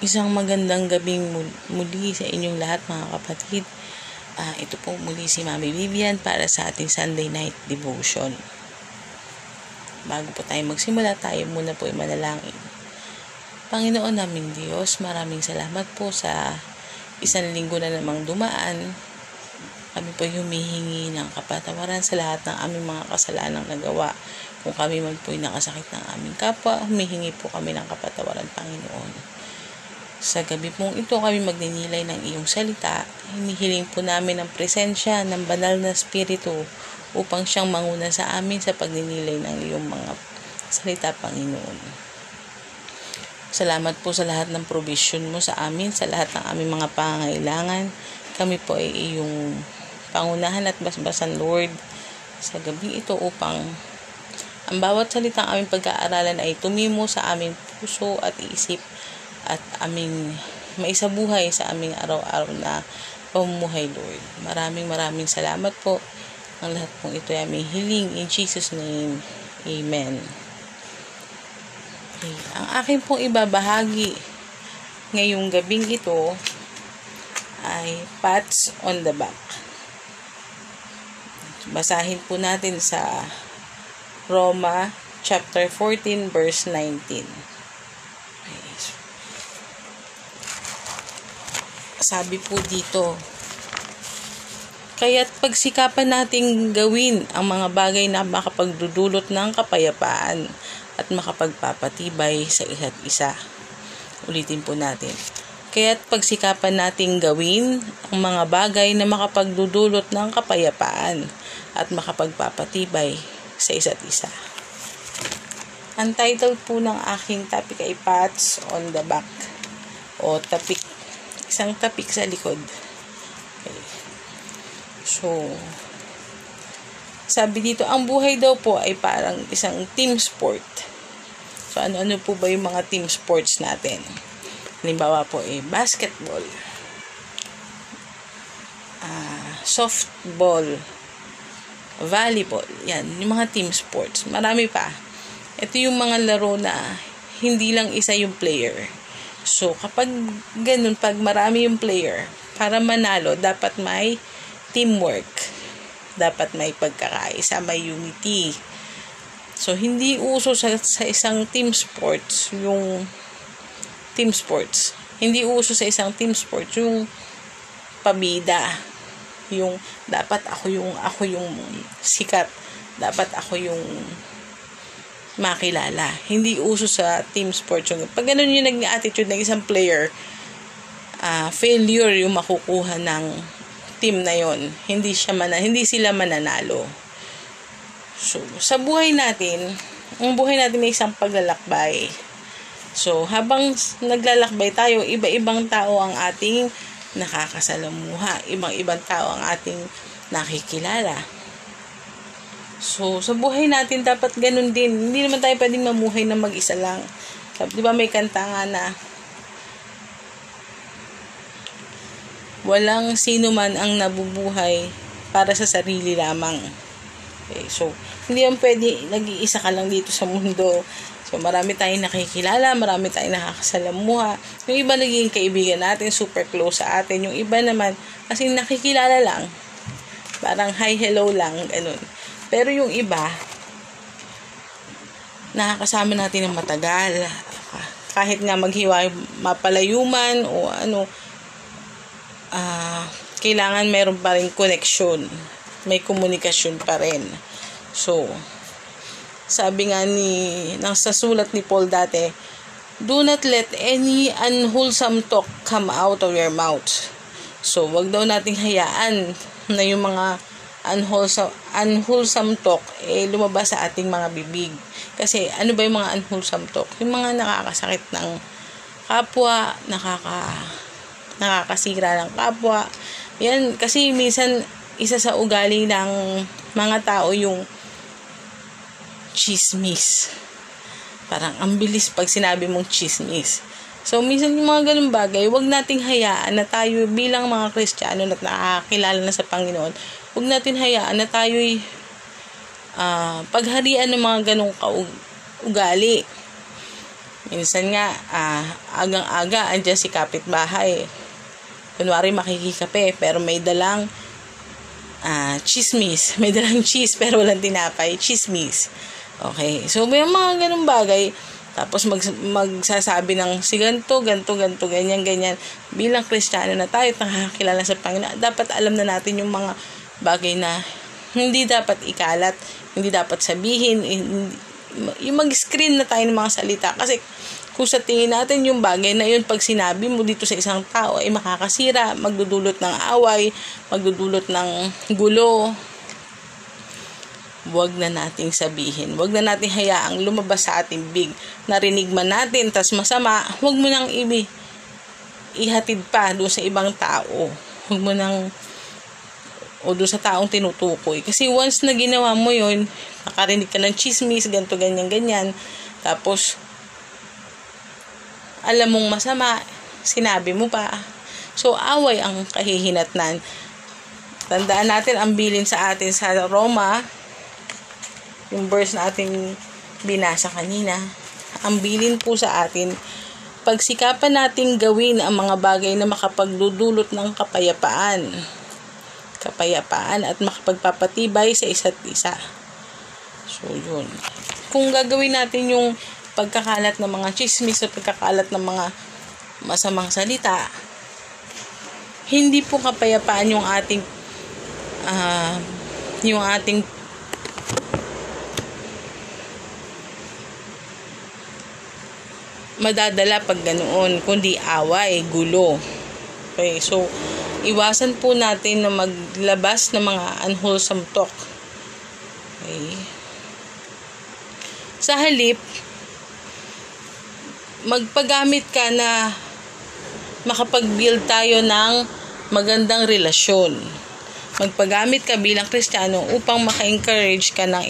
Isang magandang gabing muli sa inyong lahat mga kapatid. Uh, ito po muli si Mami Vivian para sa ating Sunday Night Devotion. Bago po tayo magsimula, tayo muna po ay manalangin. Panginoon naming Diyos, maraming salamat po sa isang linggo na namang dumaan. Kami po humihingi ng kapatawaran sa lahat ng aming mga kasalanang nagawa. Kung kami man po ay nakasakit ng aming kapwa, humihingi po kami ng kapatawaran, Panginoon. Sa gabi pong ito kami magninilay ng iyong salita. Hinihiling po namin ang presensya ng banal na spirito upang siyang manguna sa amin sa pagninilay ng iyong mga salita, Panginoon. Salamat po sa lahat ng provision mo sa amin, sa lahat ng aming mga pangangailangan. Kami po ay iyong pangunahan at basbasan, Lord, sa gabi ito upang ang bawat salitang aming pag-aaralan ay tumimo sa aming puso at isip at aming maisabuhay sa aming araw-araw na pamumuhay, Lord. Maraming maraming salamat po. Ang lahat pong ito ay aming hiling in Jesus' name. Amen. Okay. Ang akin pong ibabahagi ngayong gabing ito ay pats on the back. Basahin po natin sa Roma chapter 14 verse 19. Sabi po dito, Kaya't pagsikapan nating gawin ang mga bagay na makapagdudulot ng kapayapaan at makapagpapatibay sa isa't isa. Ulitin po natin. Kaya't pagsikapan nating gawin ang mga bagay na makapagdudulot ng kapayapaan at makapagpapatibay sa isa't isa. Ang title po ng aking topic ay Pats on the Back o Tapik isang tapik sa likod. Okay. So, sabi dito, ang buhay daw po ay parang isang team sport. So, ano-ano po ba yung mga team sports natin? Halimbawa po, eh, basketball, uh, softball, volleyball, yan, yung mga team sports. Marami pa. Ito yung mga laro na hindi lang isa yung player So, kapag ganun, pag marami yung player, para manalo, dapat may teamwork. Dapat may pagkakaisa, may unity. So, hindi uso sa, sa isang team sports yung team sports. Hindi uso sa isang team sports yung pabida. Yung dapat ako yung ako yung sikat. Dapat ako yung makilala. Hindi uso sa team sport yung pag ganun yung naging attitude ng isang player, uh, failure yung makukuha ng team na yon. Hindi siya man hindi sila mananalo. So, sa buhay natin, ang buhay natin ay isang paglalakbay. So, habang naglalakbay tayo, iba-ibang tao ang ating nakakasalamuha. Ibang-ibang tao ang ating nakikilala. So, sa buhay natin, dapat ganun din. Hindi naman tayo pwedeng mamuhay na mag-isa lang. Di ba may kanta nga na, walang sino man ang nabubuhay para sa sarili lamang. Okay, so, hindi yan pwede, nag-iisa ka lang dito sa mundo. So, marami tayong nakikilala, marami tayong nakakasalamuha. Yung iba naging kaibigan natin, super close sa atin. Yung iba naman, kasi nakikilala lang. Parang hi, hello lang, ganun. Pero yung iba, nakakasama natin ng matagal. Kahit nga maghiwa mapalayuman o ano, uh, kailangan meron pa rin connection. May komunikasyon pa rin. So, sabi nga ni, nang sa sulat ni Paul dati, Do not let any unwholesome talk come out of your mouth. So, wag daw nating hayaan na yung mga unwholesome, unwholesome talk eh, lumabas sa ating mga bibig. Kasi ano ba yung mga unwholesome talk? Yung mga nakakasakit ng kapwa, nakaka, nakakasira ng kapwa. Yan, kasi minsan isa sa ugali ng mga tao yung chismis. Parang ang bilis pag sinabi mong chismis. So, minsan yung mga ganun bagay, wag nating hayaan na tayo bilang mga Kristiyano na nakakilala na sa Panginoon, wag natin hayaan na tayo'y uh, pagharian ng mga ganung kaugali. Minsan nga, ah, agang-aga, andyan si kapitbahay. Kunwari makikikape, pero may dalang ah, chismis. May dalang cheese, pero walang tinapay. Chismis. Okay. So, may mga ganung bagay. Tapos mag, magsasabi ng si ganto, ganto, ganto, ganyan, ganyan. Bilang kristyano na tayo, nakakilala sa Panginoon, dapat alam na natin yung mga bagay na hindi dapat ikalat, hindi dapat sabihin, yung mag-screen na tayo ng mga salita. Kasi kung sa tingin natin yung bagay na yun, pag sinabi mo dito sa isang tao, ay makakasira, magdudulot ng away, magdudulot ng gulo, wag na nating sabihin. Wag na nating hayaang lumabas sa ating big. Narinig man natin, tas masama, wag mo nang ibi ihatid pa doon sa ibang tao. Wag mo nang o doon sa taong tinutukoy. Kasi once na ginawa mo yon nakarinig ka ng chismis, ganto ganyan, ganyan, tapos, alam mong masama, sinabi mo pa. So, away ang kahihinatnan. Tandaan natin ang bilin sa atin sa Roma, yung verse na ating binasa kanina. Ang bilin po sa atin, pagsikapan nating gawin ang mga bagay na makapagludulot ng kapayapaan kapayapaan at makapagpapatibay sa isa't isa. So, yun. Kung gagawin natin yung pagkakalat ng mga chismis at pagkakalat ng mga masamang salita, hindi po kapayapaan yung ating uh, yung ating madadala pag ganoon, kundi away, gulo. Okay, so, iwasan po natin na maglabas ng mga unwholesome talk. Okay. Sa halip, magpagamit ka na makapag-build tayo ng magandang relasyon. Magpagamit ka bilang Kristiyano upang maka-encourage ka ng,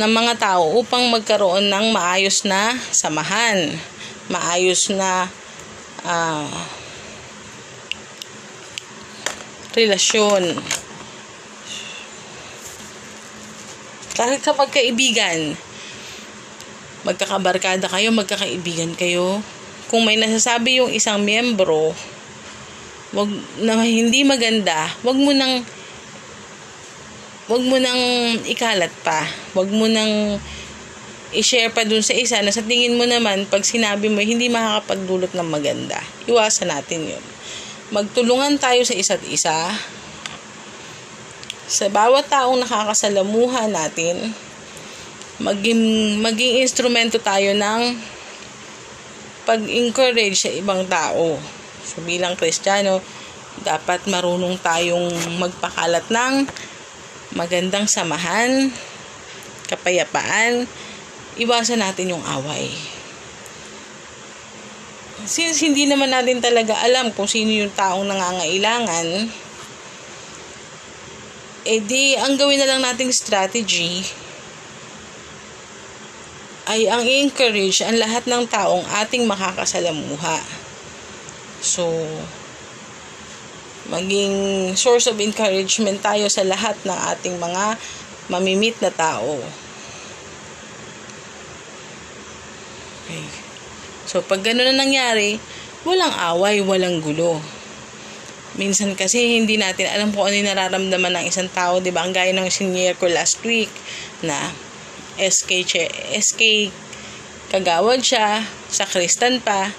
ng mga tao upang magkaroon ng maayos na samahan, maayos na uh, relasyon. Kahit sa magkaibigan, magkakabarkada kayo, magkakaibigan kayo. Kung may nasasabi yung isang miyembro, wag na hindi maganda, wag mo nang wag mo nang ikalat pa. Wag mo nang i-share pa dun sa isa na sa tingin mo naman pag sinabi mo hindi makakapagdulot ng maganda. Iwasan natin 'yun magtulungan tayo sa isa't isa. Sa bawat taong nakakasalamuha natin, maging, maging instrumento tayo ng pag-encourage sa ibang tao. So, bilang Kristiyano, dapat marunong tayong magpakalat ng magandang samahan, kapayapaan, iwasan natin yung away since hindi naman natin talaga alam kung sino yung taong nangangailangan, eh di, ang gawin na lang nating strategy ay ang encourage ang lahat ng taong ating makakasalamuha. So, maging source of encouragement tayo sa lahat ng ating mga mamimit na tao. Okay. So, pag gano'n na nangyari, walang away, walang gulo. Minsan kasi hindi natin alam kung ano yung nararamdaman ng isang tao, 'di ba? Ang gaya ng senior ko last week na SK SK kagawad siya, sa Kristan pa,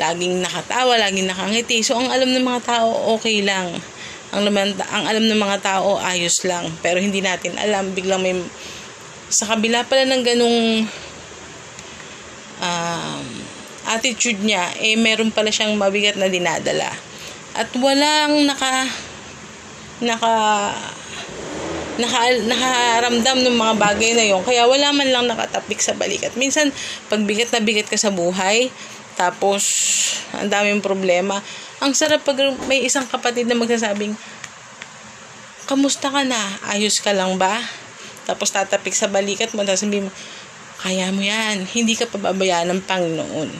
laging nakatawa, laging nakangiti. So ang alam ng mga tao okay lang. Ang naman ang alam ng mga tao ayos lang, pero hindi natin alam biglang may sa kabila pala ng ganung um, attitude niya, eh meron pala siyang mabigat na dinadala. At walang naka naka naka, nakaramdam ng mga bagay na yon kaya wala man lang nakatapik sa balikat minsan pag bigat na bigat ka sa buhay tapos ang daming problema ang sarap pag may isang kapatid na magsasabing kamusta ka na? Ayos ka lang ba? Tapos tatapik sa balikat mo sasabihin mo kaya mo yan. Hindi ka pababayaan ng Panginoon.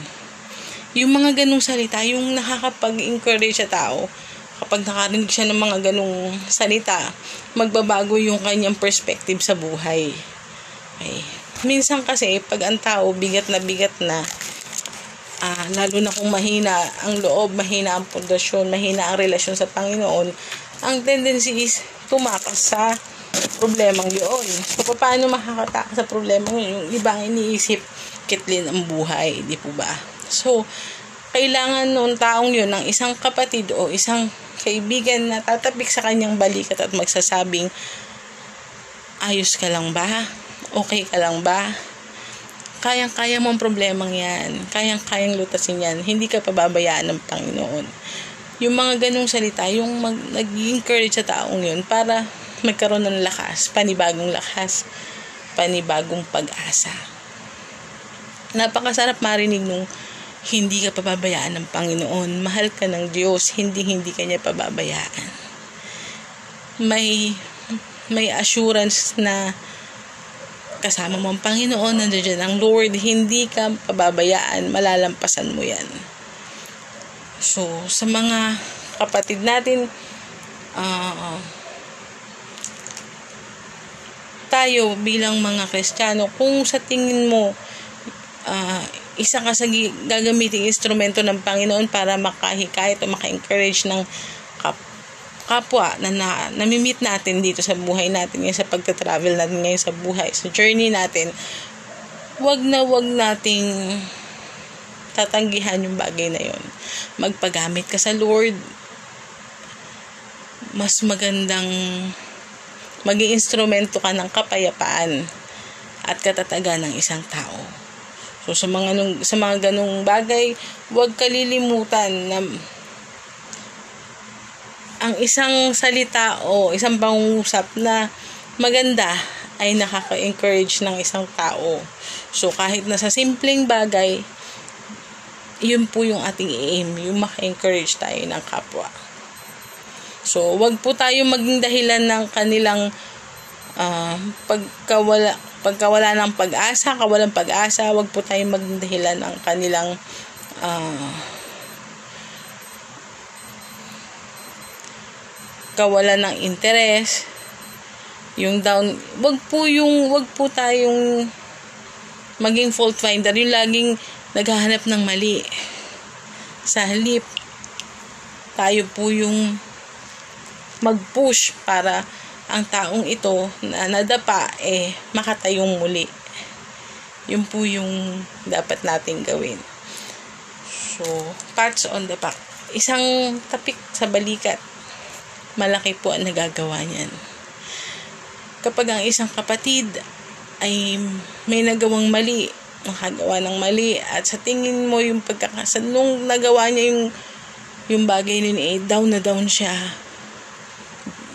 Yung mga ganong salita, yung nakakapag-encourage sa tao, kapag nakarinig siya ng mga ganong salita, magbabago yung kanyang perspective sa buhay. Okay. Minsan kasi, pag ang tao bigat na bigat na, ah, lalo na kung mahina ang loob, mahina ang pundasyon, mahina ang relasyon sa Panginoon, ang tendency is tumakas sa problemang yun. So, paano makakatakas sa problemang yun? Yung ibang iniisip, kitlin ang buhay, di po ba? So, kailangan noon taong yun ng isang kapatid o isang kaibigan na tatapik sa kanyang balikat at magsasabing, ayos ka lang ba? Okay ka lang ba? Kayang-kaya mo ang problemang yan. Kayang-kayang lutasin yan. Hindi ka pababayaan ng Panginoon. Yung mga ganong salita, yung mag, nag-encourage sa taong yun para magkaroon ng lakas, panibagong lakas, panibagong pag-asa. Napakasarap marinig nung hindi ka pababayaan ng Panginoon. Mahal ka ng Diyos, hindi hindi ka niya pababayaan. May may assurance na kasama mo ang Panginoon, nandiyan ang Lord, hindi ka pababayaan, malalampasan mo yan. So, sa mga kapatid natin, uh, tayo bilang mga Kristiyano, kung sa tingin mo, uh, isa ka sa gagamiting instrumento ng Panginoon para makahikayat o maka-encourage ng kapwa na, na namimit natin dito sa buhay natin, ngayon sa pagta-travel natin ngayon sa buhay, sa journey natin, wag na wag nating tatanggihan yung bagay na yon. Magpagamit ka sa Lord. Mas magandang maging instrumento ka ng kapayapaan at katatagan ng isang tao. So sa mga nung, sa mga ganung bagay, huwag kalilimutan na ang isang salita o isang pangungusap na maganda ay nakaka-encourage ng isang tao. So, kahit na sa simpleng bagay, yun po yung ating aim, yung maka-encourage tayo ng kapwa. So, wag po tayo maging dahilan ng kanilang uh, pagkawala, pagkawala ng pag-asa, kawalang pag-asa, wag po tayo maging dahilan ng kanilang uh, kawalan ng interes, yung down, wag po yung, wag po tayong maging fault finder, yung laging naghahanap ng mali. Sa halip, tayo po yung mag-push para ang taong ito na nadapa eh makatayong muli. Yun po yung dapat nating gawin. So, parts on the back. Isang tapik sa balikat malaki po ang nagagawa niyan. Kapag ang isang kapatid ay may nagawang mali, nakagawa ng mali, at sa tingin mo yung pagkakasa, nung nagawa niya yung, yung bagay nun eh, down na down siya.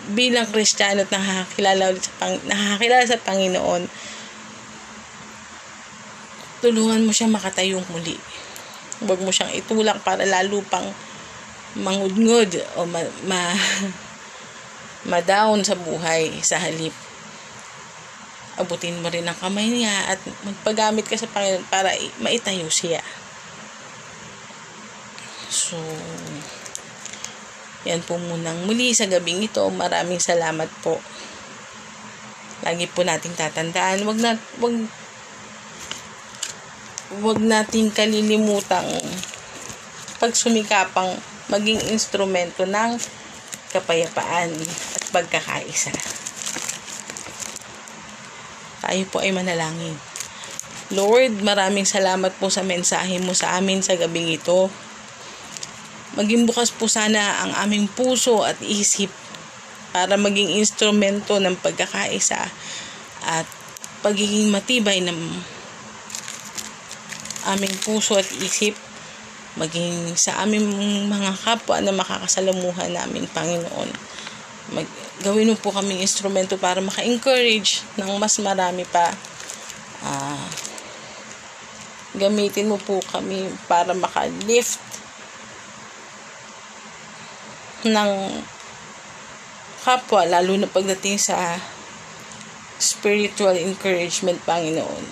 Bilang Kristiyano at nakakilala, sa pang, nakakilala sa Panginoon, tulungan mo siya makatayong muli. Huwag mo siyang itulak para lalo pang mangudngod o ma, ma madown sa buhay sa halip abutin mo rin ang kamay niya at magpagamit ka sa Panginoon para maitayo siya. So, yan po munang muli sa gabing ito. Maraming salamat po. Lagi po nating tatandaan. Wag na, wag, wag nating kalilimutang pagsumikapang maging instrumento ng kapayapaan at pagkakaisa. Tayo po ay manalangin. Lord, maraming salamat po sa mensahe mo sa amin sa gabing ito. Maging bukas po sana ang aming puso at isip para maging instrumento ng pagkakaisa at pagiging matibay ng aming puso at isip maging sa aming mga kapwa na makakasalamuhan namin, Panginoon. Mag, gawin mo po kaming instrumento para maka-encourage ng mas marami pa. Uh, gamitin mo po kami para maka-lift ng kapwa, lalo na pagdating sa spiritual encouragement, Panginoon.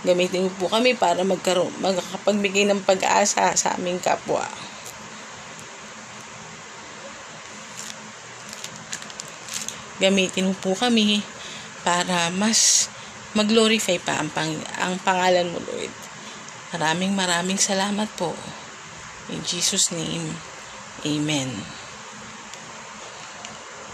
Gamitin mo po kami para magkaroon, magkakapagbigay ng pag-asa sa aming kapwa. Gamitin mo po kami para mas mag-glorify pa ang, pang, ang pangalan mo, Lord. Maraming maraming salamat po. In Jesus' name, Amen.